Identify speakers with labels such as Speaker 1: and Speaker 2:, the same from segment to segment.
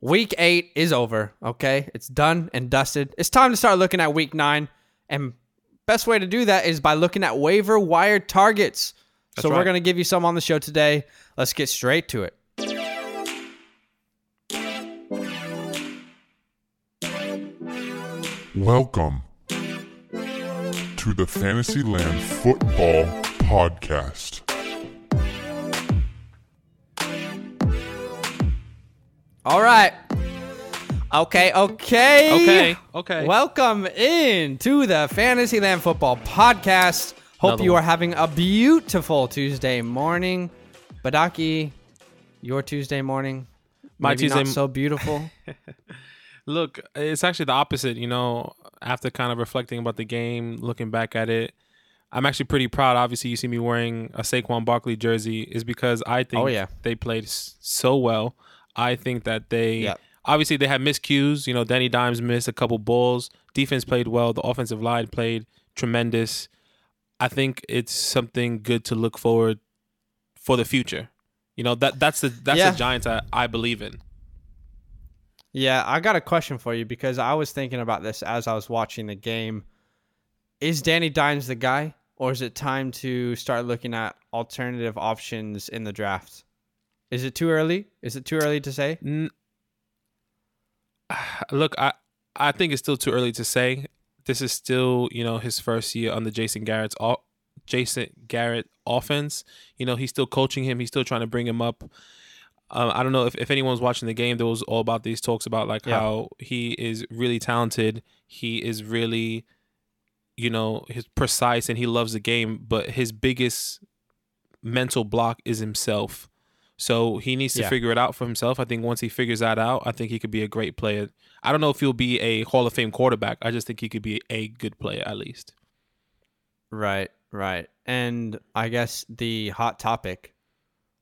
Speaker 1: week eight is over. Okay, it's done and dusted. It's time to start looking at week nine, and best way to do that is by looking at waiver wire targets. so we're gonna give you some on the show today. Let's get straight to it.
Speaker 2: Welcome to the Fantasyland Football Podcast.
Speaker 1: All right. Okay, okay.
Speaker 3: Okay, okay.
Speaker 1: Welcome in to the Fantasyland Football Podcast. Hope
Speaker 3: Another
Speaker 1: you
Speaker 3: one.
Speaker 1: are having a beautiful Tuesday morning. Badaki, your Tuesday morning.
Speaker 3: My Tuesday
Speaker 1: not
Speaker 3: m-
Speaker 1: so beautiful.
Speaker 3: Look, it's actually the opposite. You know, after kind of reflecting about the game, looking back at it, I'm actually pretty proud. Obviously, you see me wearing a Saquon Barkley jersey, is because I oh, think
Speaker 1: Oh, yeah.
Speaker 3: they played so well. I think that they
Speaker 1: Yep.
Speaker 3: obviously they had miscues. You know, Danny Dimes missed a couple balls. Defense played well. The offensive line played tremendous. I think it's something good to look forward for the future. You know that that's the that's
Speaker 1: Yeah.
Speaker 3: the Giants I, I believe in.
Speaker 1: yeah, I got a question for you because I was thinking about this as I was watching the game. Is Danny Dimes the guy, or is it time to start looking at alternative options in the draft? Is it too early? Is it too early to say?
Speaker 3: N- Look, I I think it's still too early to say. This is still, you know, his first year under Jason Garrett's o- Jason Garrett offense. You know, he's still coaching him. He's still trying to bring him up. Um, I don't know if, if anyone's watching the game. There was all about these talks about like
Speaker 1: Yeah.
Speaker 3: how he is really talented. He is really, you know, he's precise and he loves the game. But his biggest mental block is himself. So he needs to
Speaker 1: Yeah.
Speaker 3: figure it out for himself. I think once he figures that out, I think he could be a great player. I don't know if he'll be a Hall of Fame quarterback. I just think he could be a good player at least.
Speaker 1: Right, right. And I guess the hot topic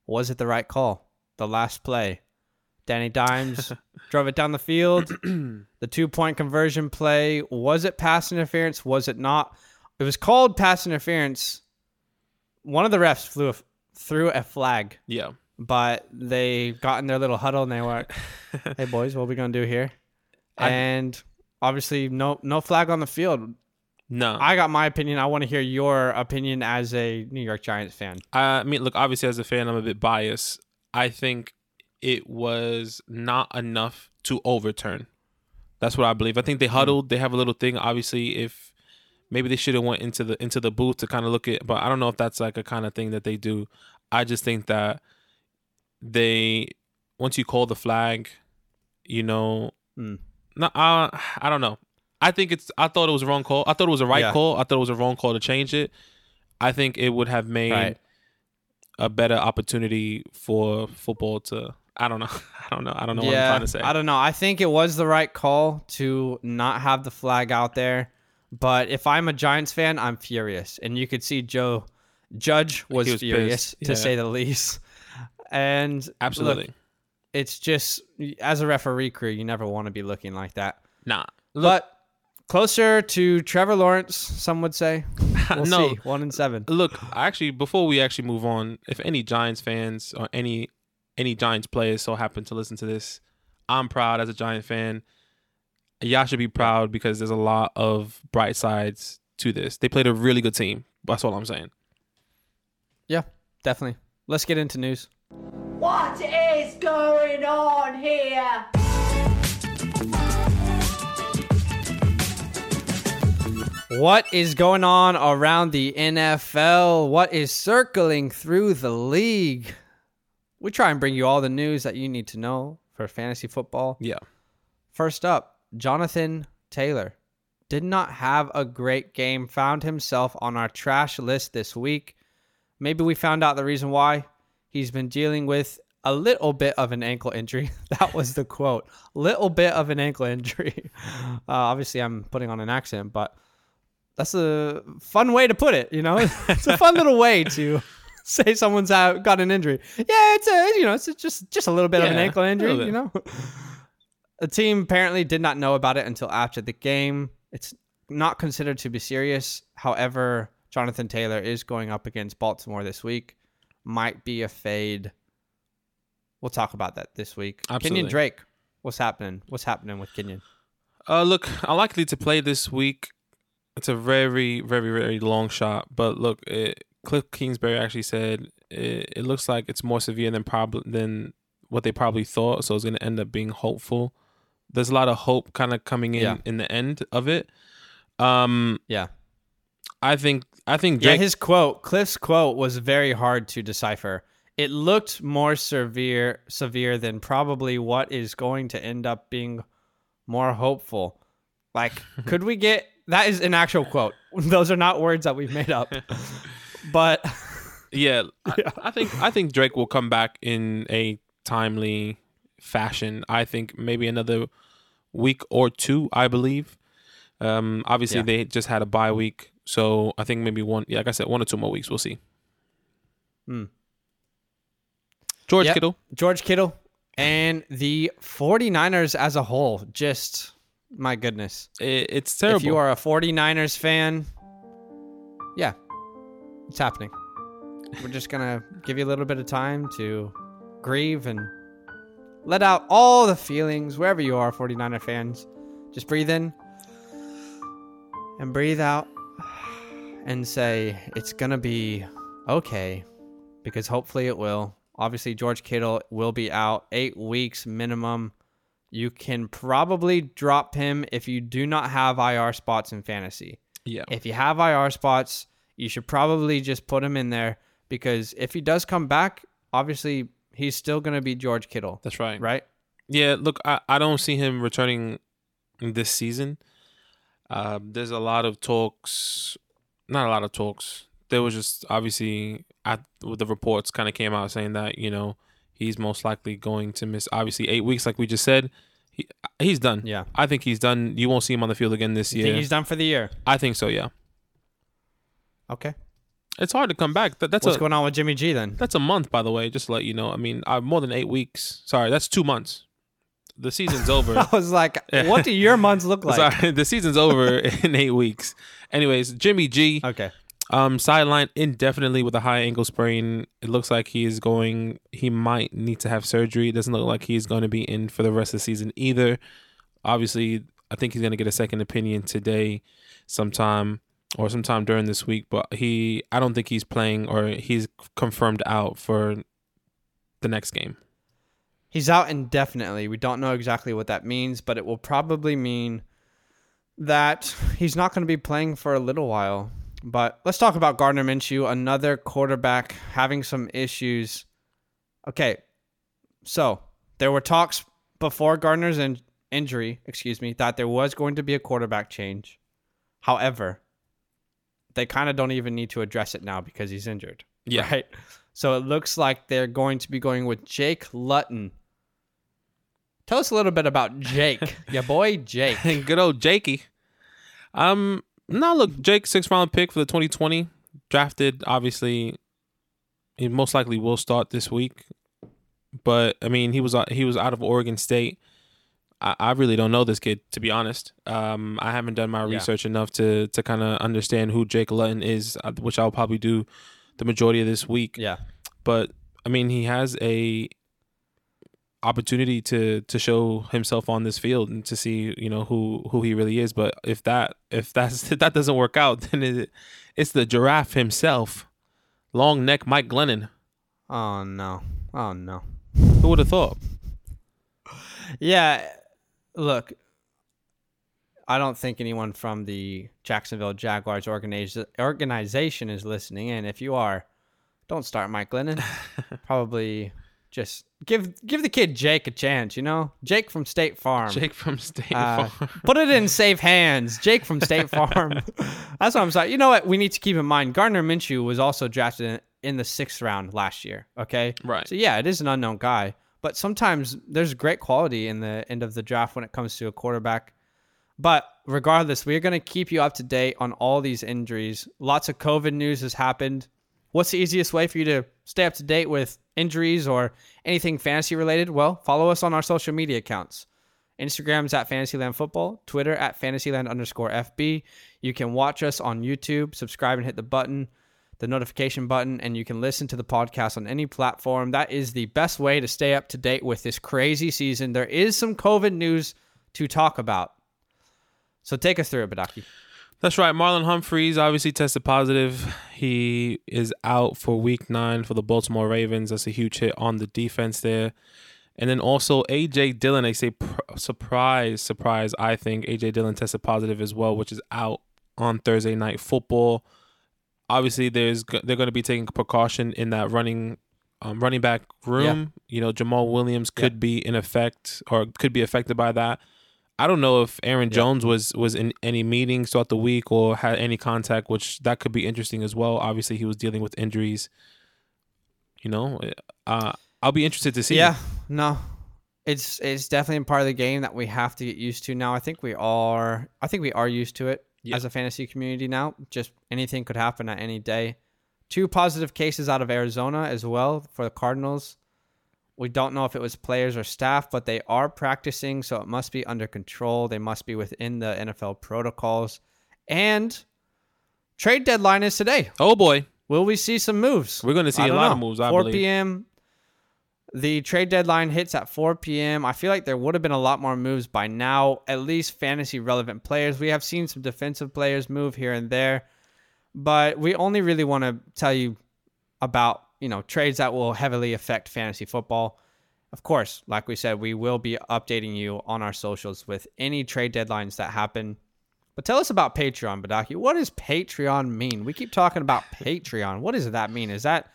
Speaker 1: was it the right call? The last play. Danny Dimes drove it down the field. the two point conversion play. Was it pass interference? Was it not? It was called pass interference. One of the refs flew a, threw a flag,
Speaker 3: Yeah.
Speaker 1: But they got in their little huddle and they were, "Hey boys, what are we gonna do here?" And obviously, no no flag on the field.
Speaker 3: No.
Speaker 1: I got my opinion. I want to hear your opinion as a New York Giants fan.
Speaker 3: I mean, look, obviously as a fan, I'm a bit biased. I think it was not enough to overturn. That's what I believe. I think they hmm. huddled. They have a little thing. Obviously, if maybe they should have went into the into the booth to kind of look at, but I don't know if that's like a kind of thing that they do. I just think that they once you call the flag, you know,
Speaker 1: Hmm.
Speaker 3: no, uh, I don't know. I think it's. I thought it was a wrong call. I thought it was a right
Speaker 1: Yeah.
Speaker 3: call. I thought it was a wrong call to change it. I think it would have made
Speaker 1: Right.
Speaker 3: a better opportunity for football to. I don't know. I don't know. I don't know what I'm trying to say.
Speaker 1: I don't know. I think it was the right call to not have the flag out there. But if I'm a Giants fan, I'm furious. And you could see Joe Judge was,
Speaker 3: was
Speaker 1: furious,
Speaker 3: pissed.
Speaker 1: to
Speaker 3: Yeah.
Speaker 1: say the least. And
Speaker 3: Absolutely.
Speaker 1: look, it's just as a referee crew, you never want to be looking like that.
Speaker 3: nah.
Speaker 1: but closer to Trevor Lawrence, some would say. We'll
Speaker 3: No.
Speaker 1: see. One in seven.
Speaker 3: Look, actually, before we actually move on, if any Giants fans or any any Giants players so happen to listen to this, I'm proud as a Giant fan. Y'all should be proud because there's a lot of bright sides to this. They played a really good team. That's all I'm saying.
Speaker 1: Yeah, definitely. Let's get into news.
Speaker 4: What is going on here?
Speaker 1: What is going on around the NFL? What is circling through the league? We try and bring you all the news that you need to know for fantasy football.
Speaker 3: Yeah.
Speaker 1: First up, Jonathan Taylor did not have a great game, found himself on our trash list this week. Maybe we found out the reason why. He's been dealing with a little bit of an ankle injury. That was the quote. Little bit of an ankle injury. Uh, obviously, I'm putting on an accent, but that's a fun way to put it. You know, it's a fun little way to say someone's out, got an injury. Yeah, it's a you know, it's just just a little bit of an ankle injury. You know, the team apparently did not know about it until after the game. It's not considered to be serious. However, Jonathan Taylor is going up against Baltimore this week. Might be a fade. We'll talk about that this week.
Speaker 3: Absolutely.
Speaker 1: Kenyon Drake What's happening? What's happening with Kenyon?
Speaker 3: Uh, look, unlikely to play this week. It's a very, very, very long shot. But look, it, Cliff Kingsbury actually said it, it looks like it's more severe than probably than what they probably thought. So it's going to end up being hopeful. There's a lot of hope kind of coming in
Speaker 1: Yeah.
Speaker 3: in the end of it. Um,
Speaker 1: Yeah.
Speaker 3: I think I think
Speaker 1: Yeah, his quote, Cliff's quote was very hard to decipher. It looked more severe severe than probably what is going to end up being more hopeful. Like, could we get that is an actual quote. Those are not words that we've made up. But
Speaker 3: Yeah, I, I think I think Drake will come back in a timely fashion. I think maybe another week or two. I believe. Um, obviously
Speaker 1: Yeah.
Speaker 3: they just had a bye week, so I think maybe one. Yeah, like I said, one or two more weeks. We'll see.
Speaker 1: Hmm.
Speaker 3: George
Speaker 1: Yep.
Speaker 3: Kittle.
Speaker 1: George Kittle and the 49ers as a whole, just my goodness.
Speaker 3: It, it's terrible.
Speaker 1: If you are a 49ers fan, yeah, it's happening. We're just going to give you a little bit of time to grieve and let out all the feelings wherever you are, 49er fans. Just breathe in and breathe out and say, it's going to be okay because hopefully it will. Obviously, George Kittle will be out eight weeks minimum. You can probably drop him if you do not have IR spots in fantasy.
Speaker 3: yeah,
Speaker 1: If you have IR spots, you should probably just put him in there because if he does come back, obviously he's still going to be George Kittle,
Speaker 3: that's right.
Speaker 1: right?
Speaker 3: Yeah, look, I, I don't see him returning this season. Uh, there's a lot of talks, not a lot of talks. There was just obviously at the reports kind of came out saying that you know he's most likely going to miss obviously eight weeks, like we just said. He he's done.
Speaker 1: Yeah.
Speaker 3: I think he's done. You won't see him on the field again this
Speaker 1: You
Speaker 3: year.
Speaker 1: think he's done for the year?
Speaker 3: I think so. Yeah,
Speaker 1: Okay.
Speaker 3: it's hard to come back. That, that's
Speaker 1: What's
Speaker 3: a
Speaker 1: going on with Jimmy G then?
Speaker 3: that's a month, by the way. Just to let you know. I mean, uh, more than eight weeks. Sorry, that's two months. The season's over.
Speaker 1: I was like, what do your months look like?
Speaker 3: Sorry, the season's over in eight weeks. Anyways, Jimmy G,
Speaker 1: Okay.
Speaker 3: um, sidelined indefinitely with a high ankle sprain. It looks like he is going. He might need to have surgery. It doesn't look like he's going to be in for the rest of the season either. Obviously, I think he's going to get a second opinion today, sometime or sometime during this week. But he, I don't think he's playing or he's confirmed out for the next game.
Speaker 1: He's out indefinitely. We don't know exactly what that means, but it will probably mean that he's not going to be playing for a little while. But let's talk about Gardner Minshew, another quarterback having some issues. Okay, so there were talks before Gardner's in- injury, excuse me, that there was going to be a quarterback change. However, they kind of don't even need to address it now because he's injured.
Speaker 3: Yeah.
Speaker 1: Right. So it looks like they're going to be going with Jake Luton. Tell us a little bit about Jake, your boy Jake.
Speaker 3: Good old Jakey. Um, no, look, Jake, six round pick for the 2020, drafted. Obviously, he most likely will start this week. But I mean, he was uh, he was out of Oregon State. I, I really don't know this kid to be honest. Um, I haven't done my
Speaker 1: Yeah.
Speaker 3: research enough to to kind of understand who Jake Luton is, uh, which I'll probably do the majority of this week
Speaker 1: Yeah.
Speaker 3: but I mean he has a opportunity to to show himself on this field and to see you know who who he really is but if that if that's if that doesn't work out then it, it's the giraffe himself long neck Mike Glennon
Speaker 1: Oh no. Oh no.
Speaker 3: who would have thought
Speaker 1: Yeah. Look, I don't think anyone from the Jacksonville Jaguars organiz- organization is listening in. If you are, don't start Mike Glennon. Probably just give give the kid Jake a chance. You know, Jake from State Farm.
Speaker 3: Jake from State
Speaker 1: Uh,
Speaker 3: Farm
Speaker 1: put it in safe hands. Jake from State Farm. That's what I'm saying. You know what? We need to keep in mind. Gardner Minshew was also drafted in, in the sixth round last year. Okay.
Speaker 3: Right.
Speaker 1: So yeah, it is an unknown guy, but sometimes there's great quality in the end of the draft when it comes to a quarterback. But regardless, we're going to keep you up to date on all these injuries. Lots of COVID news has happened. What's the easiest way for you to stay up to date with injuries or anything fantasy related? Well, follow us on our social media accounts. Instagram's at Fantasyland Football, Twitter at Fantasyland underscore FB. You can watch us on YouTube, subscribe and hit the button the notification button, and you can listen to the podcast on any platform. That is the best way to stay up to date with this crazy season. There is some COVID news to talk about. So take us through it, Badaki.
Speaker 3: That's right. Marlon Humphreys obviously tested positive. He is out for week nine for the Baltimore Ravens. That's a huge hit on the defense there. And then also AJ Dillon, they say pr- surprise, surprise. I think AJ Dillon tested positive as well, which is out on Thursday night football. Obviously, there's they're going to be taking precaution in that running um, running back room. You know, Jamaal Williams could be in effect or could be affected by that. I don't know if Aaron Jones was was in any meetings throughout the week or had any contact, which that could be interesting as well. Obviously, he was dealing with injuries. You know, uh, I'll be interested to see.
Speaker 1: Yeah, no, it's it's definitely a part of the game that we have to get used to now. I think we are. I think we are used to it
Speaker 3: Yeah.
Speaker 1: as a fantasy community now. Just anything could happen at any day. Two positive cases out of Arizona as well for the Cardinals. We don't know if it was players or staff, but they are practicing, so it must be under control. They must be within the NFL protocols. And trade deadline is today.
Speaker 3: Oh boy,
Speaker 1: Will we see some moves?
Speaker 3: We're gonna see a lot of moves, I
Speaker 1: 4
Speaker 3: believe.
Speaker 1: p.m. The trade deadline hits at 4 p.m. I feel like there would have been a lot more moves by now, at least fantasy relevant players. We have seen some defensive players move here and there, but we only really want to tell you about, you know, trades that will heavily affect fantasy football. Of course, like we said, we will be updating you on our socials with any trade deadlines that happen. But tell us about Patreon, Badaki. What does Patreon mean? We keep talking about Patreon. What does that mean? Is that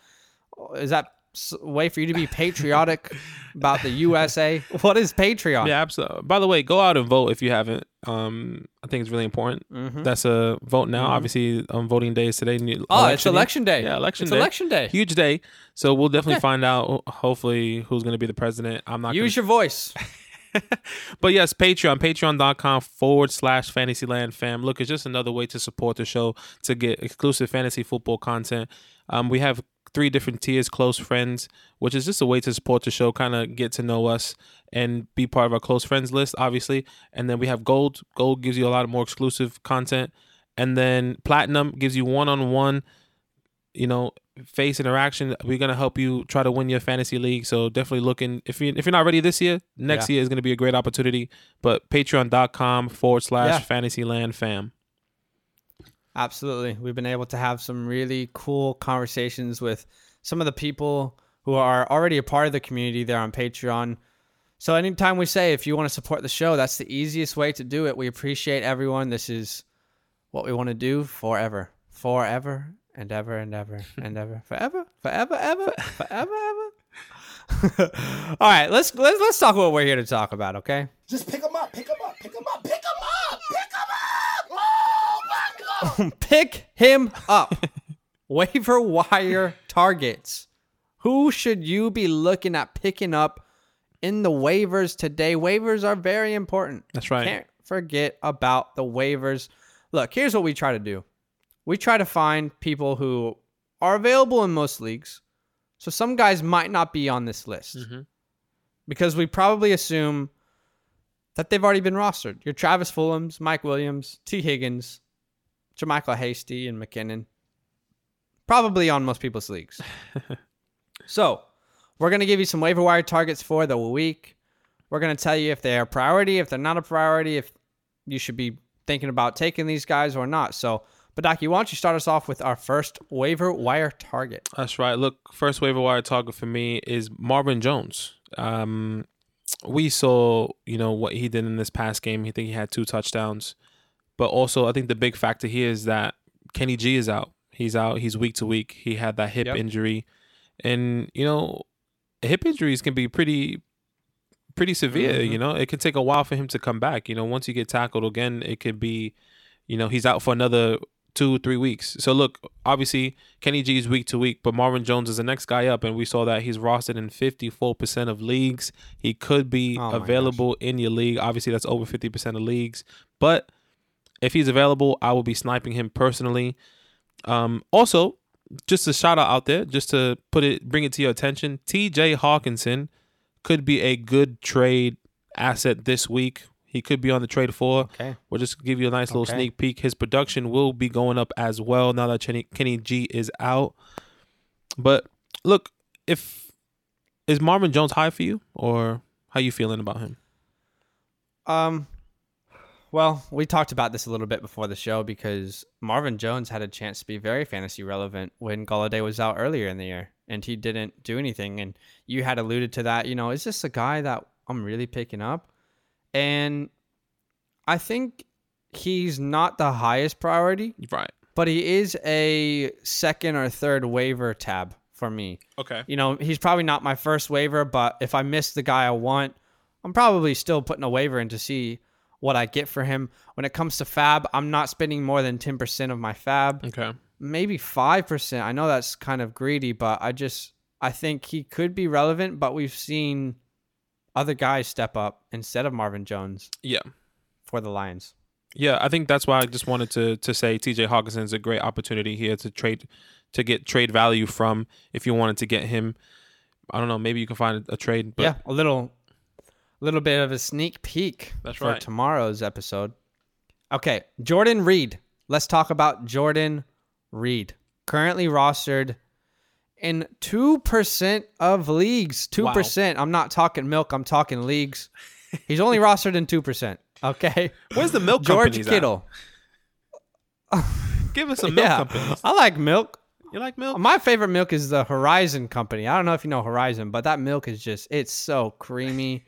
Speaker 1: is that way for you to be patriotic about the USA? What is Patreon?
Speaker 3: yeah, absolutely. By the way, go out and vote if you haven't. Um, I think it's really important.
Speaker 1: Mm-hmm.
Speaker 3: That's a vote now. Obviously, on voting day is today.
Speaker 1: Oh, it's election day.
Speaker 3: Yeah, election
Speaker 1: It's
Speaker 3: day.
Speaker 1: election day.
Speaker 3: Huge day. So we'll definitely find out. Hopefully, who's going to be the president. I'm not.
Speaker 1: Use
Speaker 3: gonna,
Speaker 1: your voice.
Speaker 3: But yes, Patreon, patreon.com forward slash Fantasyland fam. Look, it's just another way to support the show to get exclusive fantasy football content. Um, we have three different tiers, close friends, which is just a way to support the show, kind of get to know us and be part of our close friends list, obviously. And then we have gold. Gold gives you a lot of more exclusive content. And then platinum gives you one on one you know, face interaction. We're gonna help you try to win your fantasy league. So definitely looking if you if you're not ready this year, next
Speaker 1: Yeah.
Speaker 3: year is gonna be a great opportunity. But patreon.com forward slash fantasyland fam.
Speaker 1: Absolutely. We've been able to have some really cool conversations with some of the people who are already a part of the community there on Patreon. So anytime we say if you want to support the show, that's the easiest way to do it. We appreciate everyone. This is what we want to do forever. Forever and ever and ever and ever. Forever? Forever ever? Forever ever? All right, let's let's let's talk what we're here to talk about, okay?
Speaker 5: Just pick them up, pick them up, pick them up, pick them up, pick them up. Oh my God!
Speaker 1: pick him up. Waiver wire targets. Who should you be looking at picking up in the waivers today? Waivers are very important.
Speaker 3: That's right.
Speaker 1: Can't forget about the waivers. Look, here's what we try to do. We try to find people who are available in most leagues. So some guys might not be on this list mm-hmm. because we probably assume that they've already been rostered. Your Travis Fulghams, Mike Williams, Tee Higgins, JaMycal Hasty, and McKinnon. Probably on most people's leagues. so we're going to give you some waiver wire targets for the week. We're going to tell you if they're a priority, if they're not a priority, if you should be thinking about taking these guys or not. So, Badaki, why don't you start us off with our first waiver wire target?
Speaker 3: That's right. Look, first waiver wire target for me is Marvin Jones. Um, we saw, you know, what he did in this past game. I think he had two touchdowns. But also, I think the big factor here is that Kenny G is out. He's out. He's week to week. He had that hip
Speaker 1: Yep.
Speaker 3: injury. And, you know, hip injuries can be pretty pretty severe,
Speaker 1: Mhm.
Speaker 3: you know. It can take a while for him to come back. You know, once you get tackled again, it could be, you know, he's out for another two, three weeks. So look, obviously Kenny G is week to week, but Marvin Jones is the next guy up, and we saw that he's rostered in fifty four percent of leagues. He could be
Speaker 1: Oh
Speaker 3: available in your league. Obviously, that's over fifty percent of leagues. But if he's available, I will be sniping him personally. Um, also, just a shout out out there, just to put it, bring it to your attention. T.J. Hockenson could be a good trade asset this week. He could be on the trade for.
Speaker 1: Okay.
Speaker 3: We'll just give you a nice little
Speaker 1: Okay.
Speaker 3: sneak peek. His production will be going up as well now that Kenny, Kenny G is out. But look, if is Marvin Jones high for you, or how you feeling about him?
Speaker 1: Um, well, we talked about this a little bit before the show because Marvin Jones had a chance to be very fantasy relevant when Golladay was out earlier in the year, and he didn't do anything. And you had alluded to that. You know, is this a guy that I'm really picking up? And I think he's not the highest priority,
Speaker 3: Right.
Speaker 1: but he is a second or third waiver tab for me.
Speaker 3: Okay.
Speaker 1: You know, he's probably not my first waiver, but if I miss the guy I want, I'm probably still putting a waiver in to see what I get for him. When it comes to fab, I'm not spending more than 10% of my fab,
Speaker 3: Okay.
Speaker 1: maybe 5%. I know that's kind of greedy, but I just I think he could be relevant, but we've seen other guys step up instead of Marvin Jones
Speaker 3: Yeah.
Speaker 1: for the Lions.
Speaker 3: Yeah, I think that's why I just wanted to to say TJ Hockenson is a great opportunity here to trade to get trade value from if you wanted to get him. I don't know, maybe you can find a, a trade, but
Speaker 1: yeah, a little little bit of a sneak peek
Speaker 3: That's
Speaker 1: for
Speaker 3: right.
Speaker 1: tomorrow's episode. Okay, Jordan Reed. Let's talk about Jordan Reed. Currently rostered in 2% of leagues. 2%. I'm not talking milk, I'm talking leagues. He's only rostered in 2%. Okay.
Speaker 3: where's the milk
Speaker 1: George? Kittle.
Speaker 3: Give us some milk
Speaker 1: yeah.
Speaker 3: companies.
Speaker 1: I like milk.
Speaker 3: You like milk?
Speaker 1: My favorite milk is the Horizon company. I don't know if you know Horizon, but that milk is just it's so creamy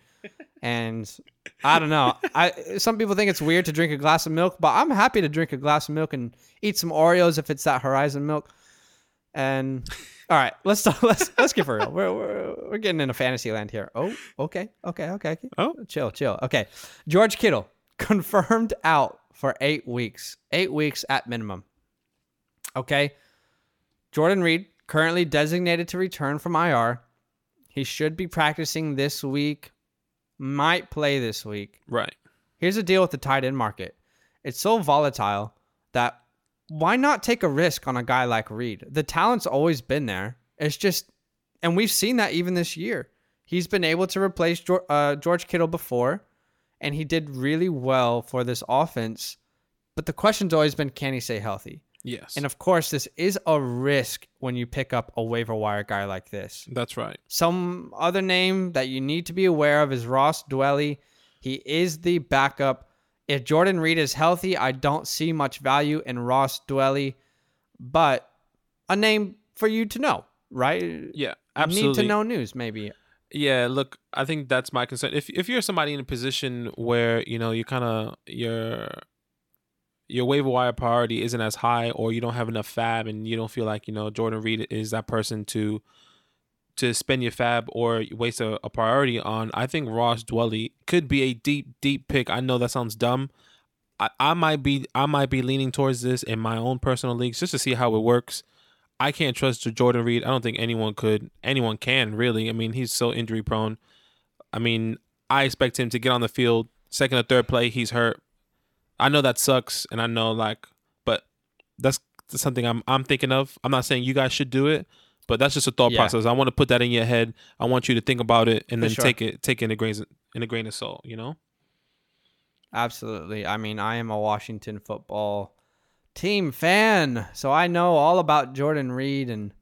Speaker 1: and I don't know. I some people think it's weird to drink a glass of milk, but I'm happy to drink a glass of milk and eat some Oreos if it's that Horizon milk. And all right, let's talk, let's let's get for real. We're, we're we're getting into fantasy land here. Oh, okay, okay, okay. okay.
Speaker 3: Oh.
Speaker 1: chill, chill. Okay, George Kittle confirmed out for eight weeks. Eight weeks at minimum. Okay. Jordan Reed, currently designated to return from IR. He should be practicing this week, might play this week.
Speaker 3: right.
Speaker 1: Here's the deal with the tight end market it's so volatile that why not take a risk on a guy like Reed? The talent's always been there. It's just, and we've seen that even this year. He's been able to replace George, uh, George Kittle before, and he did really well for this offense. But the question's always been can he stay healthy?
Speaker 3: Yes.
Speaker 1: And of course, this is a risk when you pick up a waiver wire guy like this.
Speaker 3: that's right.
Speaker 1: Some other name that you need to be aware of is Ross Dwelley. He is the backup. If Jordan Reed is healthy, I don't see much value in Ross Dwelley, but a name for you to know, right?
Speaker 3: Yeah, absolutely.
Speaker 1: Need to know news, maybe.
Speaker 3: Yeah, look, I think that's my concern. If if you're somebody in a position where you know you kind of your your waiver wire priority isn't as high, or you don't have enough fab, and you don't feel like you know Jordan Reed is that person to to spend your fab or waste a, a priority on, I think Ross Dwelley could be a deep, deep pick. I know that sounds dumb. I, I might be I might be leaning towards this in my own personal leagues just to see how it works. I can't trust Jordan Reed. I don't think anyone could. Anyone can really. I mean, he's so injury prone. I mean, I expect him to get on the field second or third play. He's hurt. I know that sucks, and I know like, but that's something I'm I'm thinking of. I'm not saying you guys should do it, but that's just a thought
Speaker 1: Yeah.
Speaker 3: process. I want to put that in your head. I want you to think about it and
Speaker 1: For
Speaker 3: then
Speaker 1: sure.
Speaker 3: take it take it in a grain in a grain of salt. You know.
Speaker 1: Absolutely. I mean, I am a Washington football team fan, so I know all about Jordan Reed and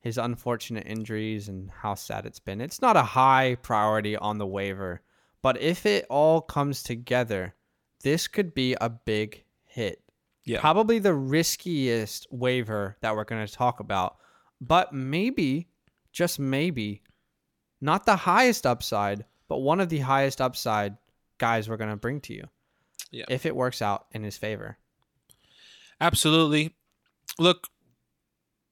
Speaker 1: his unfortunate injuries and how sad it's been. It's not a high priority on the waiver, but if it all comes together, this could be a big hit.
Speaker 3: Yeah.
Speaker 1: Probably the riskiest waiver that we're going to talk about, but maybe, just maybe, not the highest upside, but one of the highest upside guys we're going to bring to you.
Speaker 3: Yeah.
Speaker 1: If it works out in his favor.
Speaker 3: Absolutely. Look,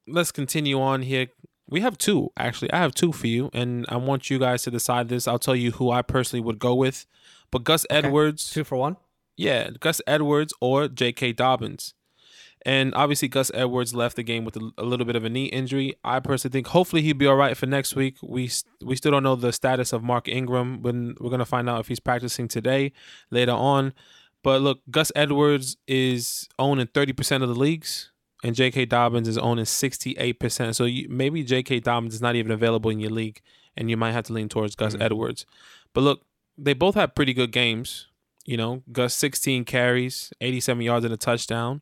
Speaker 3: let's continue on here. We have two, actually. I have two for you, and I want you guys to decide this. I'll tell you who I personally would go with. But Gus Edwards,
Speaker 1: Two for one?
Speaker 3: Yeah, Gus Edwards or J.K. Dobbins. And obviously, Gus Edwards left the game with a, a little bit of a knee injury. I personally think hopefully he'll be all right for next week. We we still don't know the status of Mark Ingram. When we're gonna find out if he's practicing today, later on. But look, Gus Edwards is owning thirty percent of the leagues, and J.K. Dobbins is owning sixty-eight percent. So you, maybe J.K. Dobbins is not even available in your league, and you might have to lean towards Gus mm. Edwards. But look, they both had pretty good games. You know, Gus 16 carries, 87 yards and a touchdown.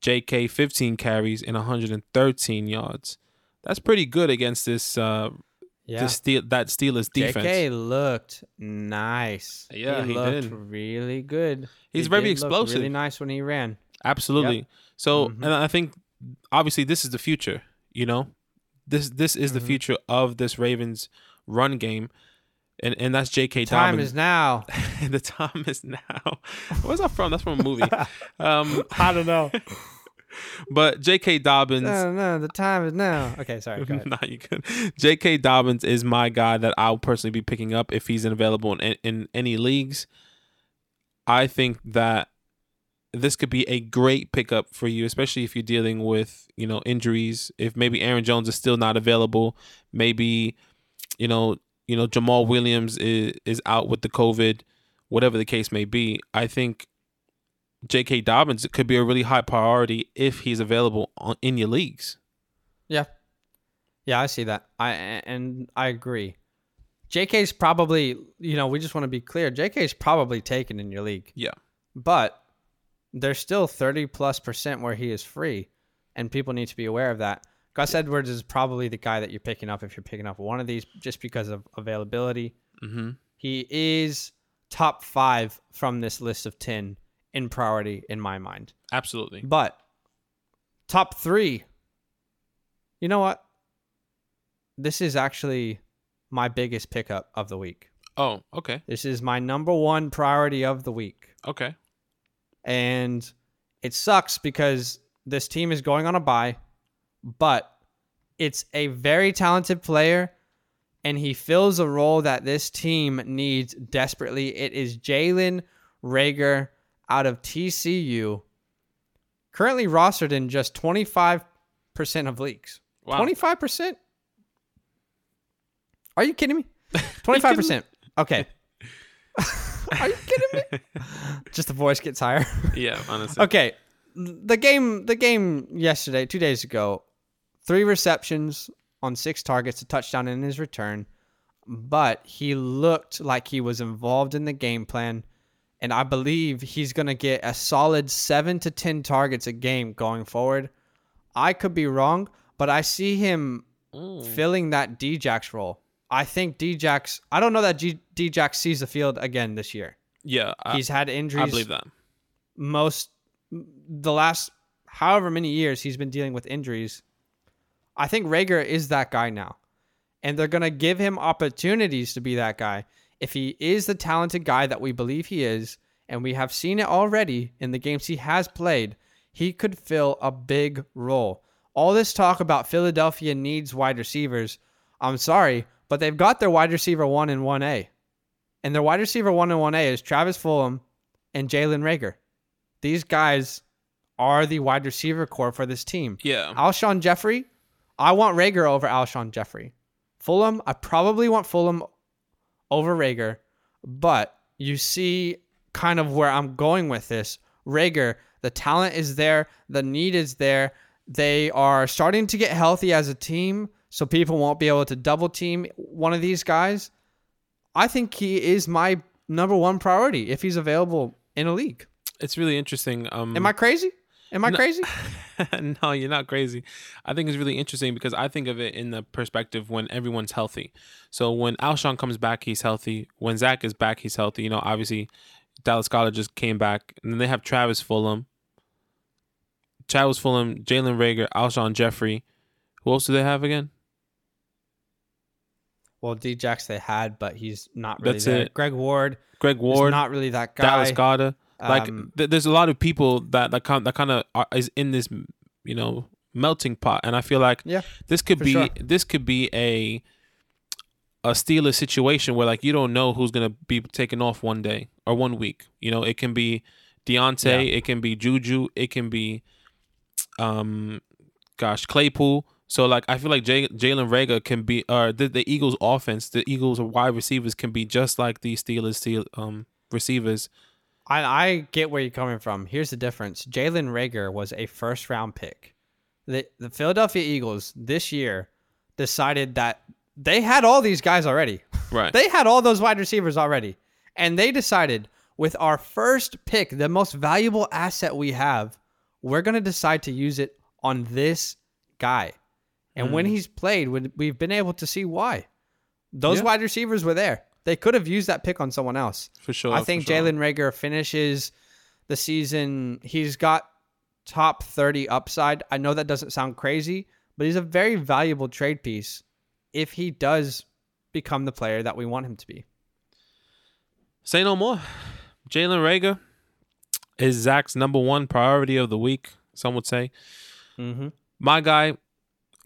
Speaker 3: J.K. 15 carries and 113 yards. That's pretty good against this uh
Speaker 1: Yeah.
Speaker 3: this steel that Steelers defense.
Speaker 1: JK looked nice.
Speaker 3: Yeah, he
Speaker 1: looked
Speaker 3: did.
Speaker 1: really good.
Speaker 3: He's
Speaker 1: He
Speaker 3: very explosive.
Speaker 1: Really nice when he ran.
Speaker 3: Absolutely. So,
Speaker 1: Mhm.
Speaker 3: and I think obviously this is the future. You know, this this is the
Speaker 1: Mhm.
Speaker 3: future of this Ravens run game, and and that's J.K.
Speaker 1: Time
Speaker 3: Dobbins.
Speaker 1: is now.
Speaker 3: the time is now. Where's that from? That's from a movie. um,
Speaker 1: I don't know.
Speaker 3: but J.K. Dobbins.
Speaker 1: no, no, the time is now. Okay, sorry. Go ahead.
Speaker 3: nah, you. J.K. Dobbins is my guy that I'll personally be picking up if he's available in, in any leagues. I think that this could be a great pickup for you, especially if you're dealing with you know injuries. If maybe Aaron Jones is still not available, maybe you know you know Jamaal Williams is is out with the COVID, whatever the case may be. I think J.K. Dobbins could be a really high priority if he's available on, in your leagues.
Speaker 1: Yeah. Yeah, I see that. I and I agree. JK's probably, you know, we just want to be clear. JK's probably taken in your league.
Speaker 3: Yeah.
Speaker 1: But there's still 30 plus percent where he is free and people need to be aware of that. Gus Edwards is probably the guy that you're picking up if you're picking up one of these just because of availability.
Speaker 3: Mm-hmm.
Speaker 1: He is top 5 from this list of 10 in priority in my mind.
Speaker 3: Absolutely.
Speaker 1: But top three, you know what? This is actually my biggest pickup of the week.
Speaker 3: Oh, okay.
Speaker 1: This is my number one priority of the week.
Speaker 3: Okay.
Speaker 1: And it sucks because this team is going on a bye, but it's a very talented player and he fills a role that this team needs desperately. It is Jalen Reagor out of TCU, currently rostered in just 25% of leagues.
Speaker 3: Wow.
Speaker 1: 25%? Are you kidding me? 25%. Okay. Are you kidding me? Just the voice gets higher.
Speaker 3: Yeah, honestly.
Speaker 1: Okay, the game the game yesterday, two days ago, three receptions on six targets, a touchdown in his return, but he looked like he was involved in the game plan, and I believe he's gonna get a solid seven to ten targets a game going forward. I could be wrong, but I see him filling that Djax role. I think Djax. I don't know that G- Djax sees the field again this year.
Speaker 3: Yeah, I,
Speaker 1: He's had injuries
Speaker 3: I believe that.
Speaker 1: most the last however many years he's been dealing with injuries. I think Reagor is that guy now. And they're going to give him opportunities to be that guy. If he is the talented guy that we believe he is, and we have seen it already in the games he has played, he could fill a big role. All this talk about Philadelphia needs wide receivers, I'm sorry, but they've got their wide receiver 1 and 1A. And their wide receiver 1 and 1A is Travis Fulgham and Jalen Reagor. These guys are the wide receiver core for this team.
Speaker 3: Yeah.
Speaker 1: Alshon Jeffery, I want Reagor over Alshon Jeffery. Fulgham, I probably want Fulgham over Reagor, but you see kind of where I'm going with this. Reagor, the talent is there, the need is there. They are starting to get healthy as a team, so people won't be able to double team one of these guys. I think he is my number one priority if he's available in a league.
Speaker 3: It's really interesting. Um,
Speaker 1: Am I crazy? Am I
Speaker 3: No.
Speaker 1: crazy?
Speaker 3: no, you're not crazy. I think it's really interesting because I think of it in the perspective when everyone's healthy. So when Alshon comes back, he's healthy. When Zach is back, he's healthy. You know, obviously, Dallas Scholar just came back, and then they have Travis Fulgham, Travis Fulgham, Jalen Reagor, Alshon Jeffery. Who else do they have again?
Speaker 1: Well, Djax they had, but he's not really
Speaker 3: That's
Speaker 1: there.
Speaker 3: it.
Speaker 1: Greg Ward,
Speaker 3: Greg
Speaker 1: Ward,
Speaker 3: Ward,
Speaker 1: not really that guy.
Speaker 3: Dallas Goedert. Like
Speaker 1: Um,
Speaker 3: th- there's a lot of people that that kind that kind of is in this you know melting pot, and I feel like
Speaker 1: Yeah,
Speaker 3: this could be
Speaker 1: sure.
Speaker 3: this could be a a Steelers situation where like you don't know who's gonna be taken off one day or one week. You know, it can be Diontae, it can be Juju, it can be um gosh Claypool. So like I feel like Jay, Jalen Reagor can be or the, the Eagles offense, the Eagles wide receivers can be just like the Steelers steel um receivers.
Speaker 1: I, I get where you're coming from. Here's the difference: Jalen Reagor was a first round pick. The the Philadelphia Eagles this year decided that they had all these guys already.
Speaker 3: Right.
Speaker 1: They had all those wide receivers already, and they decided with our first pick, the most valuable asset we have, we're going to decide to use it on this guy. And when mm. he's played, we've been able to see why. Those
Speaker 3: Yeah.
Speaker 1: wide receivers were there. They could have used that pick on someone else.
Speaker 3: For sure.
Speaker 1: I think
Speaker 3: sure.
Speaker 1: Jalen Reagor finishes the season. He's got top 30 upside. I know that doesn't sound crazy, but he's a very valuable trade piece if he does become the player that we want him to be.
Speaker 3: Say no more. Jalen Reagor is Zach's number one priority of the week, some would say.
Speaker 1: Mm-hmm.
Speaker 3: My guy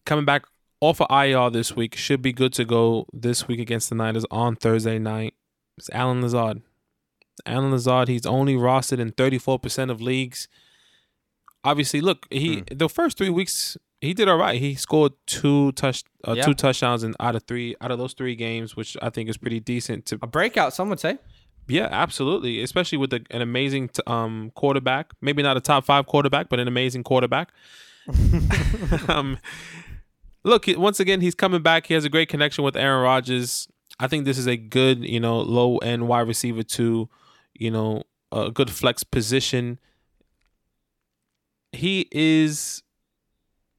Speaker 3: coming back off of IR this week should be good to go this week against the Niners on Thursday night. It's Allen Lazard. Allen Lazard, he's only rostered in 34% of leagues. Obviously, look, he the first three weeks he did all right. He scored two touch uh,
Speaker 1: Yeah.
Speaker 3: two touchdowns in out of three out of those three games, which I think is pretty decent to
Speaker 1: A breakout, some would say.
Speaker 3: yeah, absolutely. Especially with the, an amazing t- um, quarterback. Maybe not a top five quarterback, but an amazing quarterback. um, look, once again, he's coming back. He has a great connection with Aaron Rodgers. I think this is a good, you know, low end wide receiver to, you know, a good flex position. He is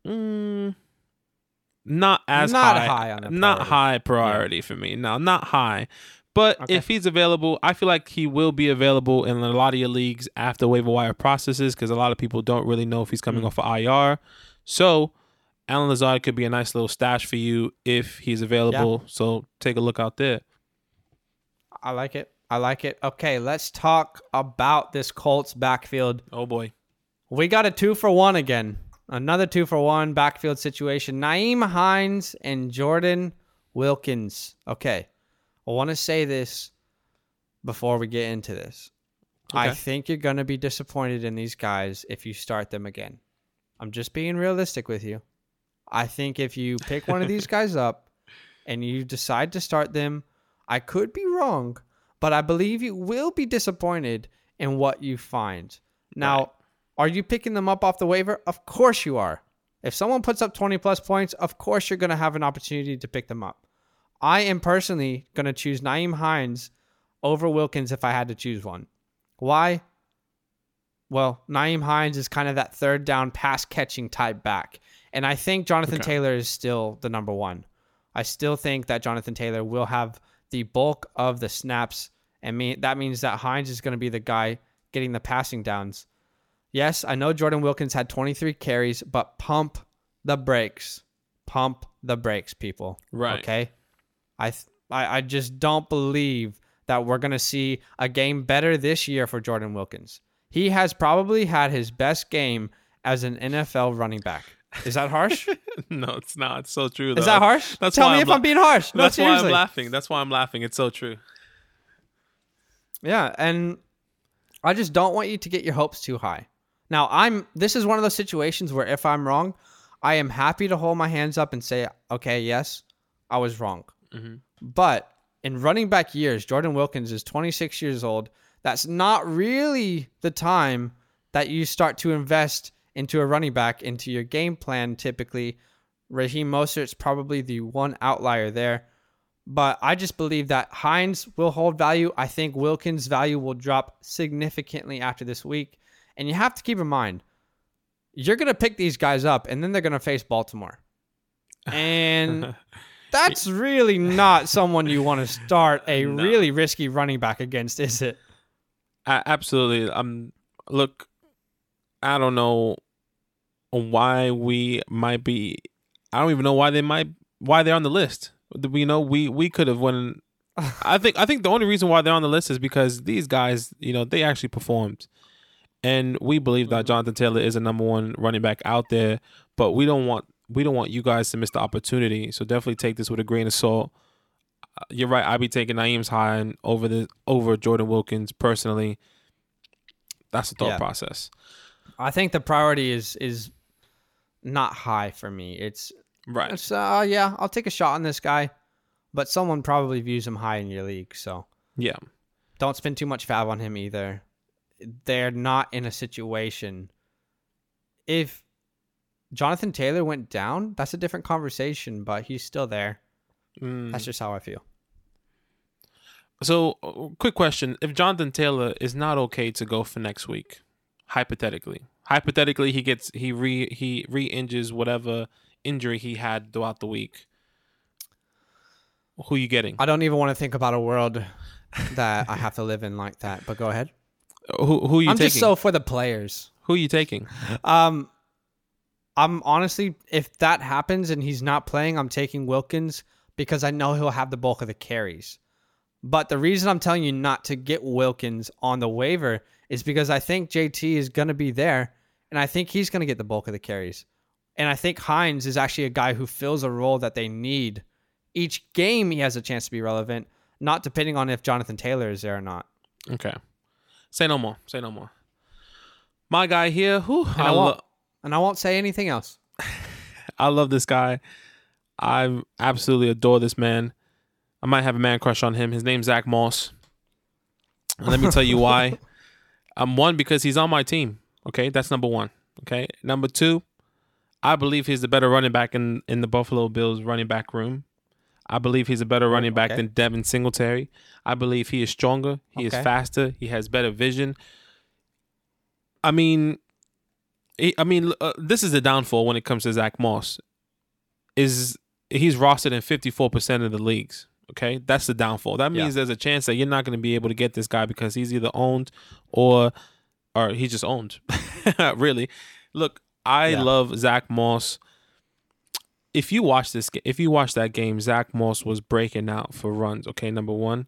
Speaker 3: mm, not as
Speaker 1: Not
Speaker 3: high,
Speaker 1: high on
Speaker 3: not
Speaker 1: priority.
Speaker 3: high priority for me. No, not high. But
Speaker 1: Okay.
Speaker 3: if he's available, I feel like he will be available in a lot of your leagues after waiver wire processes because a lot of people don't really know if he's coming off of IR. So Allen Lazard could be a nice little stash for you if he's available. So take a look out there.
Speaker 1: I like it. I like it. Okay, let's talk about this Colts backfield.
Speaker 3: Oh boy.
Speaker 1: We got a two for one again. Another two for one backfield situation. Nyheim Hines and Jordan Wilkins. Okay. I want to say this before we get into this. I think you're going to be disappointed in these guys if you start them again. I'm just being realistic with you. I think if you pick one of these guys up and you decide to start them, I could be wrong, but I believe you will be disappointed in what you find. Now,
Speaker 3: Right.
Speaker 1: are you picking them up off the waiver? Of course you are. If someone puts up 20 plus points, of course you're going to have an opportunity to pick them up. I am personally going to choose Nyheim Hines over Wilkins if I had to choose one. Why? Well, Nyheim Hines is kind of that third down pass catching type back. And I think Jonathan
Speaker 3: Okay.
Speaker 1: Taylor is still the number one. I still think that Jonathan Taylor will have the bulk of the snaps. And me, that means that Hines is going to be the guy getting the passing downs. Yes, I know Jordan Wilkins had 23 carries, but pump the brakes. Pump the brakes, people.
Speaker 3: Right.
Speaker 1: Okay. I, th- I, I just don't believe that we're going to see a game better this year for Jordan Wilkins. He has probably had his best game as an NFL running back. Is that harsh?
Speaker 3: no, it's not. It's so true.
Speaker 1: Is that harsh?
Speaker 3: That's
Speaker 1: Tell me
Speaker 3: I'm
Speaker 1: if
Speaker 3: la-
Speaker 1: I'm being harsh. No,
Speaker 3: That's why. I'm laughing. That's why I'm laughing. It's so true.
Speaker 1: Yeah, and I just don't want you to get your hopes too high. Now, I'm this is one of those situations where if I'm wrong, I am happy to hold my hands up and say, "Okay, yes, I was wrong." Mm-hmm. But in running back years, Jordan Wilkins is 26 years old. That's not really the time that you start to invest into a running back into your game plan typically. Raheem Mostert's probably the one outlier there. But I just believe that Hines will hold value. I think Wilkins' value will drop significantly after this week. And you have to keep in mind, you're going to pick these guys up and then they're going to face Baltimore. And that's really not someone you want to start a
Speaker 3: No.
Speaker 1: really risky running back against, is it?
Speaker 3: A- absolutely. Um, look, I don't know why we might be. I don't even know why they might why they're on the list. We know we we could have won. I think I think the only reason why they're on the list is because these guys, you know, they actually performed, and we believe that Jonathan Taylor is a number one running back out there. But we don't want we don't want you guys to miss the opportunity. So definitely take this with a grain of salt. You're right. I'd be taking Nyheim Hines over the over Jordan Wilkins personally. That's the thought
Speaker 1: Yeah.
Speaker 3: process.
Speaker 1: I think the priority is is not high for me. It's
Speaker 3: Right.
Speaker 1: it's uh yeah, I'll take a shot on this guy, but someone probably views him high in your league, so
Speaker 3: Yeah.
Speaker 1: don't spend too much fab on him either. They're not in a situation. If Jonathan Taylor went down, that's a different conversation, but he's still there.
Speaker 3: Mm.
Speaker 1: That's just how I feel.
Speaker 3: So, uh, quick question: If Jonathan Taylor is not okay to go for next week, hypothetically, hypothetically he gets he re he re injures whatever injury he had throughout the week. Who you getting?
Speaker 1: I don't even want to think about a world that I have to live in like that. But go ahead.
Speaker 3: Who who you
Speaker 1: I'm
Speaker 3: taking?
Speaker 1: just so for the players.
Speaker 3: who you taking?
Speaker 1: Um, I'm honestly, if that happens and he's not playing, I'm taking Wilkins because I know he'll have the bulk of the carries. But the reason I'm telling you not to get Wilkins on the waiver is because I think JT is going to be there and I think he's going to get the bulk of the carries. And I think Hines is actually a guy who fills a role that they need. Each game he has a chance to be relevant, not depending on if Jonathan Taylor is there or not.
Speaker 3: Okay. Say no more. Say no more. My guy here, who
Speaker 1: I,
Speaker 3: I,
Speaker 1: won't,
Speaker 3: lo-
Speaker 1: and I won't say anything else.
Speaker 3: I love this guy. I absolutely adore this man. I might have a man crush on him. His name's Zack Moss. And let me tell you why. Um, one because he's on my team. Okay, that's number one. Okay, number two, I believe he's the better running back in in the Buffalo Bills running back room. I believe he's a better running back
Speaker 1: okay.
Speaker 3: than Devin Singletary. I believe he is stronger. He is faster. He has better vision. I mean, he- I mean, uh, this is the downfall when it comes to Zack Moss. Is he's rostered in fifty four percent of the leagues? Okay, that's the downfall. That means
Speaker 1: Yeah.
Speaker 3: there's a chance that you're not going to be able to get this guy because he's either owned or or he's just owned. really, look, I
Speaker 1: Yeah.
Speaker 3: love Zack Moss. If you watch this, if you watch that game, Zack Moss was breaking out for runs. Okay, number one.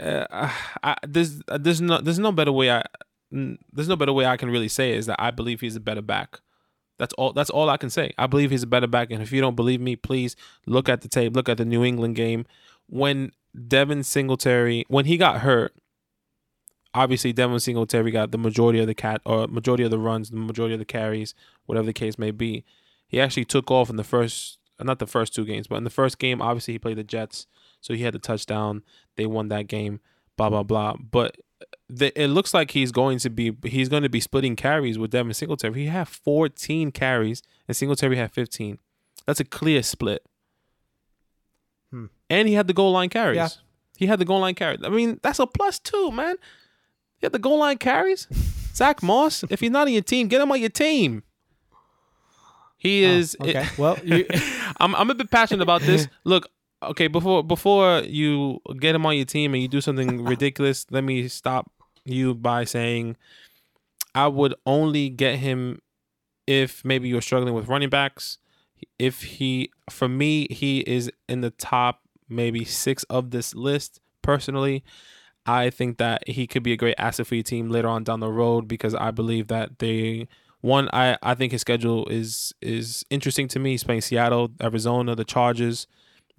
Speaker 3: Uh, I, there's there's no there's no better way I there's no better way I can really say it is that I believe he's a better back. That's all. That's all I can say. I believe he's a better back. And if you don't believe me, please look at the tape. Look at the New England game when Devin Singletary when he got hurt. Obviously, Devin Singletary got the majority of the cat or majority of the runs, the majority of the carries, whatever the case may be. He actually took off in the first, not the first two games, but in the first game, obviously he played the Jets, so he had the touchdown. They won that game. Blah blah blah. But the, it looks like he's going to be he's going to be splitting carries with Devin Singletary. He had 14 carries and Singletary had 15. That's a clear split.
Speaker 1: Hmm.
Speaker 3: And he had the goal line carries.
Speaker 1: Yeah.
Speaker 3: He had the goal line carries. I mean, that's a plus two, man. He had the goal line carries. Zack Moss, if he's not on your team, get him on your team. He is.
Speaker 1: Oh, Okay. well, you,
Speaker 3: I'm I'm a bit passionate about this. Look, okay, before before you get him on your team and you do something ridiculous, let me stop you by saying I would only get him if maybe you're struggling with running backs. If he for me, he is in the top maybe 6 of this list personally. I think that he could be a great asset for your team later on down the road because I believe that they one I, I think his schedule is is interesting to me. He's playing Seattle, Arizona, the Chargers,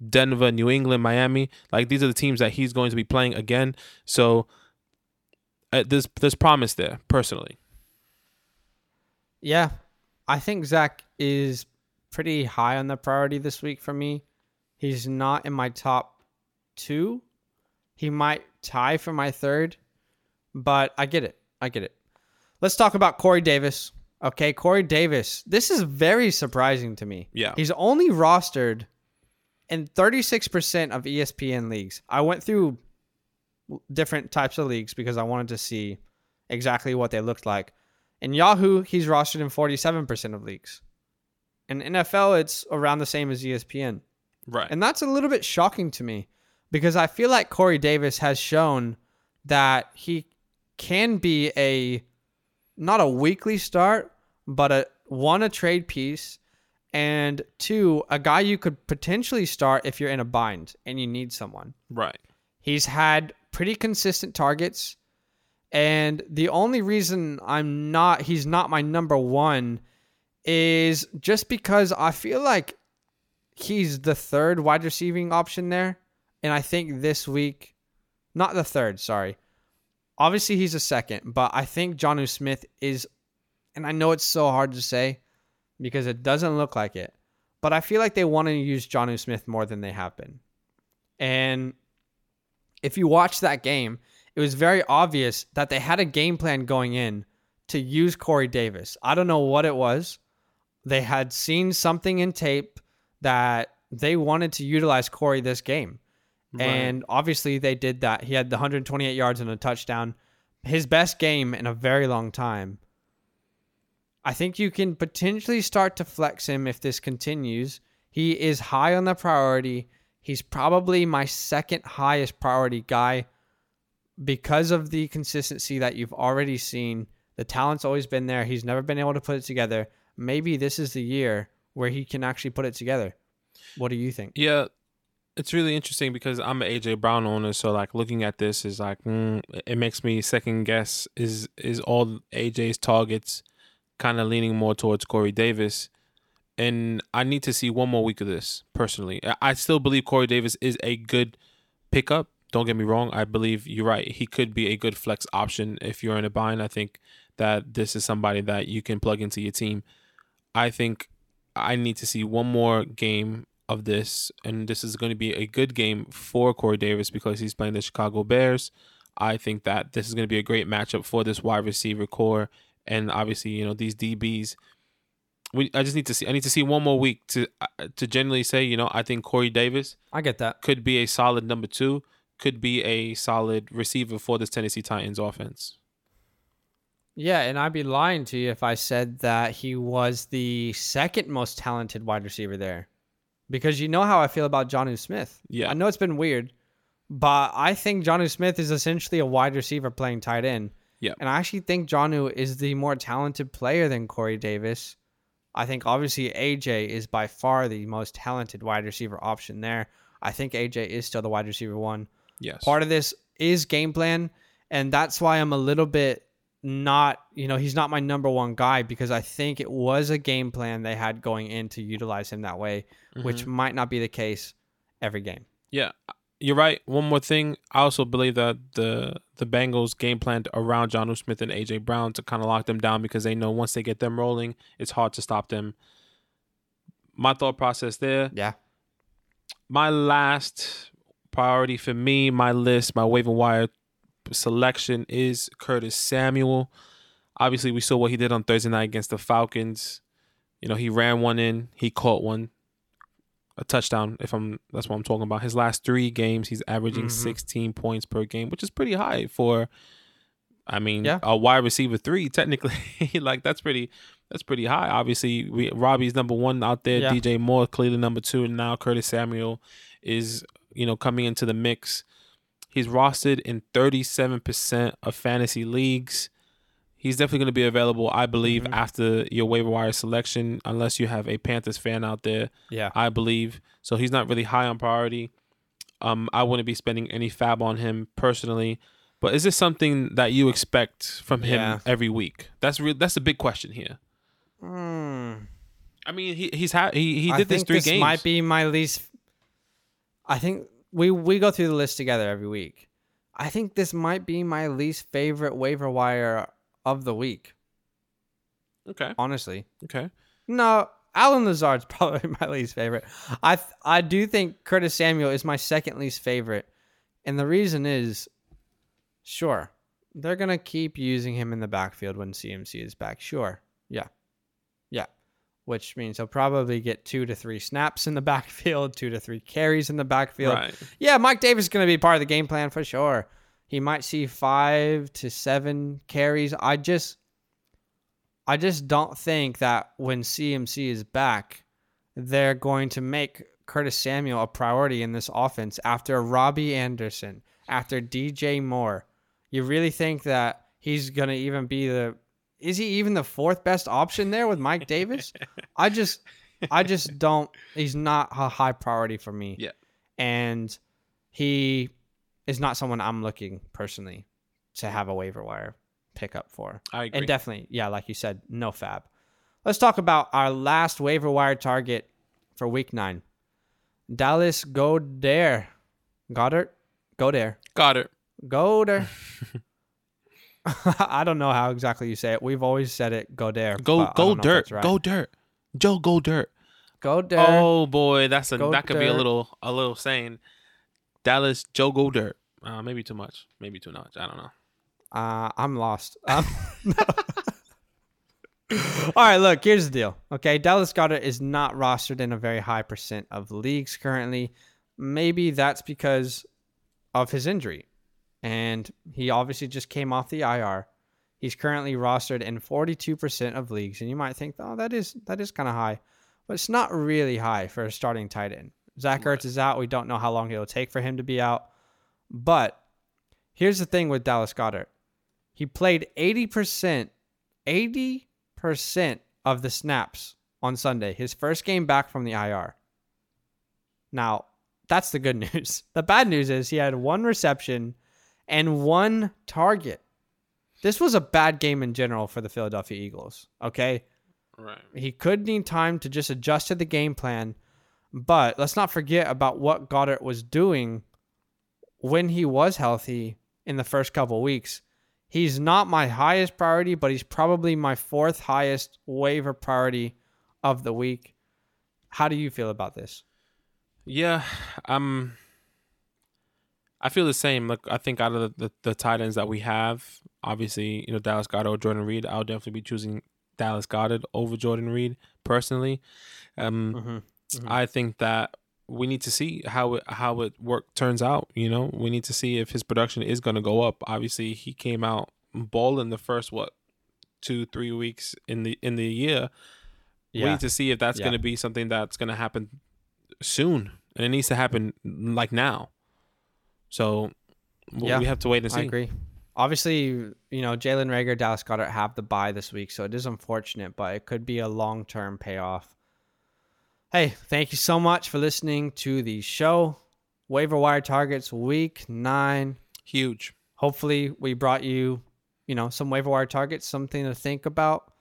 Speaker 3: Denver, New England, Miami. Like these are the teams that he's going to be playing again. So uh, there's there's promise there personally.
Speaker 1: Yeah, I think Zack is pretty high on the priority this week for me. He's not in my top two. He might tie for my third, but I get it. I get it. Let's talk about Corey Davis. Okay, Corey Davis. This is very surprising to me.
Speaker 3: Yeah.
Speaker 1: He's only rostered in 36% of ESPN leagues. I went through different types of leagues because I wanted to see exactly what they looked like. In Yahoo, he's rostered in 47% of leagues. In NFL, it's around the same as ESPN.
Speaker 3: Right.
Speaker 1: And that's a little bit shocking to me because I feel like Corey Davis has shown that he can be a not a weekly start, but a one a trade piece and two a guy you could potentially start if you're in a bind and you need someone.
Speaker 3: right.
Speaker 1: He's had pretty consistent targets. And the only reason I'm not he's not my number 1 is just because I feel like he's the third wide receiving option there. And I think this week not the third, sorry. Obviously he's a second, but I think Jonnu Smith is and I know it's so hard to say because it doesn't look like it. But I feel like they want to use Jonnu Smith more than they have been. And if you watch that game, it was very obvious that they had a game plan going in to use Corey Davis. I don't know what it was. They had seen something in tape that they wanted to utilize Corey this game.
Speaker 3: Right.
Speaker 1: And obviously they did that. He had the 128 yards and a touchdown. His best game in a very long time. I think you can potentially start to flex him if this continues. He is high on the priority. He's probably my second highest priority guy because of the consistency that you've already seen. The talent's always been there. He's never been able to put it together. Maybe this is the year where he can actually put it together. What do you think?
Speaker 3: Yeah, it's really interesting because I'm an AJ Brown owner, so like looking at this is like mm, it makes me second guess is is all AJ's targets kind of leaning more towards Corey Davis, and I need to see one more week of this personally. I- still believe Corey Davis is a good pickup. Don't get me wrong. I believe you're right. He could be a good flex option if you're in a bind. I think that this is somebody that you can plug into your team. I think I need to see one more game of this, and this is going to be a good game for Corey Davis because he's playing the Chicago Bears. I think that this is going to be a great matchup for this wide receiver core, and obviously, you know, these DBs. We, I just need to see. I need to see one more week to uh, to generally say, you know, I think Corey Davis
Speaker 1: I get that.
Speaker 3: could be a solid number two, could be a solid receiver for this Tennessee Titans offense.
Speaker 1: Yeah, and I'd be lying to you if I said that he was the second most talented wide receiver there. Because you know how I feel about Jonnu Smith.
Speaker 3: Yeah.
Speaker 1: I know it's been weird, but I think Jonnu Smith is essentially a wide receiver playing tight end.
Speaker 3: Yeah.
Speaker 1: And I actually think Jonnu is the more talented player than Corey Davis. I think obviously AJ is by far the most talented wide receiver option there. I think AJ is still the wide receiver one
Speaker 3: Yes.
Speaker 1: part of this is game plan and that's why i'm a little bit not you know he's not my number one guy because i think it was a game plan they had going in to utilize him that way which mm-hmm. might not be the case every game
Speaker 3: Yeah, you're right. One more thing, I also believe that the the Bengals game planned around John Smith and AJ Brown to kind of lock them down because they know once they get them rolling, it's hard to stop them. My thought process there.
Speaker 1: yeah
Speaker 3: My last priority for me, my list, my waiver wire selection is Curtis Samuel. Obviously, we saw what he did on Thursday night against the Falcons. You know, he ran one in, he caught one, a touchdown. If I'm, that's what I'm talking about. His last three games, he's averaging mm-hmm. 16 points per game, which is pretty high for. I mean,
Speaker 1: Yeah.
Speaker 3: a wide receiver three technically, like that's pretty, that's pretty high. Obviously, we, Robbie's number one out there.
Speaker 1: Yeah.
Speaker 3: DJ Moore clearly number two, and now Curtis Samuel is you know coming into the mix. He's rostered in 37% of fantasy leagues. He's definitely going to be available, I believe, after your waiver wire selection, unless you have a Panthers fan out there.
Speaker 1: yeah
Speaker 3: I believe. So he's not really high on priority. Um, I wouldn't be spending any FAAB on him personally. But is this something that you expect from him
Speaker 1: Yeah.
Speaker 3: every week? That's real. That's a big question here.
Speaker 1: Hmm.
Speaker 3: I mean, he he's had he he did this three
Speaker 1: this
Speaker 3: games.
Speaker 1: might be my least i think we we go through the list together every week i think this might be my least favorite waiver wire of the week
Speaker 3: okay.
Speaker 1: honestly
Speaker 3: Okay.
Speaker 1: No, Allen Lazard's probably my least favorite. I th- I do think Curtis Samuel is my second least favorite, and the reason is, sure, they're gonna keep using him in the backfield when CMC is back. Sure, yeah, yeah, which means he'll probably get two to three snaps in the backfield, two to three carries in the backfield.
Speaker 3: Right.
Speaker 1: Yeah, Mike Davis is gonna be part of the game plan for sure. He might see five to seven carries. I just I just don't think that when CMC is back, they're going to make Curtis Samuel a priority in this offense after Robbie Anderson, after DJ Moore. You really think that he's going to even be the is he even the fourth best option there with Mike Davis? I just I just don't he's not a high priority for me.
Speaker 3: Yeah.
Speaker 1: And he is not someone I'm looking personally to have a waiver wire pickup for.
Speaker 3: I agree.
Speaker 1: And definitely, yeah, like you said, no FAAB. Let's talk about our last waiver wire target for week nine. Dallas Goedert. Goedert?
Speaker 3: Goedert. It.
Speaker 1: Goedert. I don't know how exactly you say it. We've always said it Goedert.
Speaker 3: Go go dirt.
Speaker 1: right.
Speaker 3: Go dirt. Joe go dirt.
Speaker 1: Goedert.
Speaker 3: Oh boy, that's a
Speaker 1: Go
Speaker 3: that could be a little a little saying. Dallas Joe go dirt. Uh, maybe too much. Maybe too much. I don't know.
Speaker 1: Uh, I'm lost. Um, All right, look, here's the deal. Okay, Dallas Goedert is not rostered in a very high percent of leagues currently. maybe that's because of his injury. And he obviously just came off the IR. He's currently rostered in 42% of leagues. And you might think, oh, that is that is kind of high. But it's not really high for a starting tight end. Zach Ertz is out. We don't know how long it'll take for him to be out. But here's the thing with Dallas Goedert. He played 80%, 80% of the snaps on Sunday, his first game back from the IR. Now, that's the good news. The bad news is he had one reception and one target. This was a bad game in general for the Philadelphia Eagles. Okay.
Speaker 3: Right.
Speaker 1: He could need time to just adjust to the game plan. But let's not forget about what Goedert was doing when he was healthy in the first couple weeks. He's not my highest priority, but he's probably my fourth highest waiver priority of the week. How do you feel about this?
Speaker 3: Yeah, um, I feel the same. Like I think out of the, the, the tight ends that we have, obviously, you know, Dallas Goedert or Jordan Reed, I'll definitely be choosing Dallas Goedert over Jordan Reed personally. Um, Mm-hmm. I think that we need to see how it how it work turns out. You know, we need to see if his production is going to go up. Obviously, he came out balling the first what two three weeks in the in the year. We need to see if that's
Speaker 1: Yeah.
Speaker 3: going to be something that's going to happen soon, and it needs to happen like now. So w-
Speaker 1: Yeah,
Speaker 3: we have to wait and see.
Speaker 1: I agree. Obviously, you know, Jalen Reagor, Dallas Goedert have the buy this week, so it is unfortunate, but it could be a long term payoff. Hey, thank you so much for listening to the show. Waiver wire targets week nine.
Speaker 3: Huge.
Speaker 1: Hopefully, we brought you, you know, some waiver wire targets, something to think about.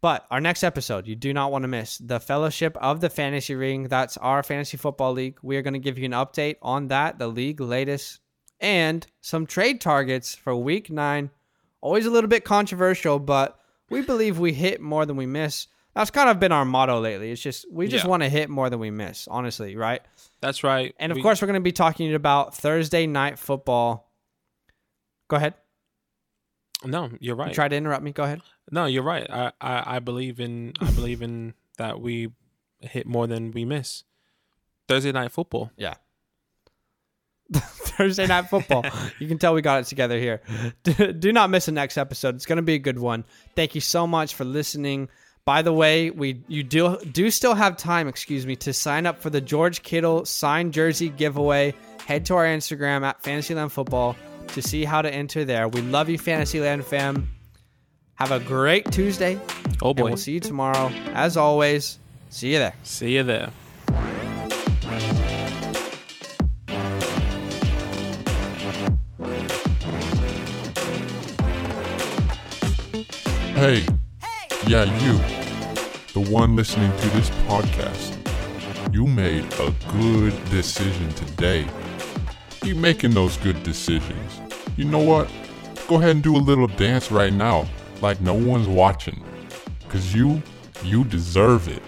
Speaker 1: But our next episode, you do not want to miss the Fellowship of the Fantasy Ring. That's our fantasy football league. We are going to give you an update on that, the league latest, and some trade targets for week nine. Always a little bit controversial, but we believe we hit more than we miss. That's kind of been our motto lately. It's just we just
Speaker 3: Yeah.
Speaker 1: want to hit more than we miss, honestly, right?
Speaker 3: That's right.
Speaker 1: And of
Speaker 3: We-
Speaker 1: course, we're going to be talking about Thursday night football. Go ahead.
Speaker 3: no, you're right.
Speaker 1: You tried to interrupt me. Go ahead.
Speaker 3: No, you're right. I, I, I believe in I believe in that we hit more than we miss. Thursday night football.
Speaker 1: Yeah. Thursday night football. you can tell we got it together here. Do, do not miss the next episode. It's going to be a good one. Thank you so much for listening. By the way, we you do do still have time, excuse me, to sign up for the George Kittle signed jersey giveaway. Head to our Instagram at Fantasyland Football to see how to enter there. We love you, Fantasyland fam. Have a great Tuesday.
Speaker 3: Oh
Speaker 1: And
Speaker 3: boy.
Speaker 1: we'll see you tomorrow. As always, see you there.
Speaker 3: See you there.
Speaker 2: Hey, yeah, you, the one listening to this podcast, you made a good decision today. Keep making those good decisions. You know what? Go ahead and do a little dance right now, like no one's watching. Cause you, you deserve it.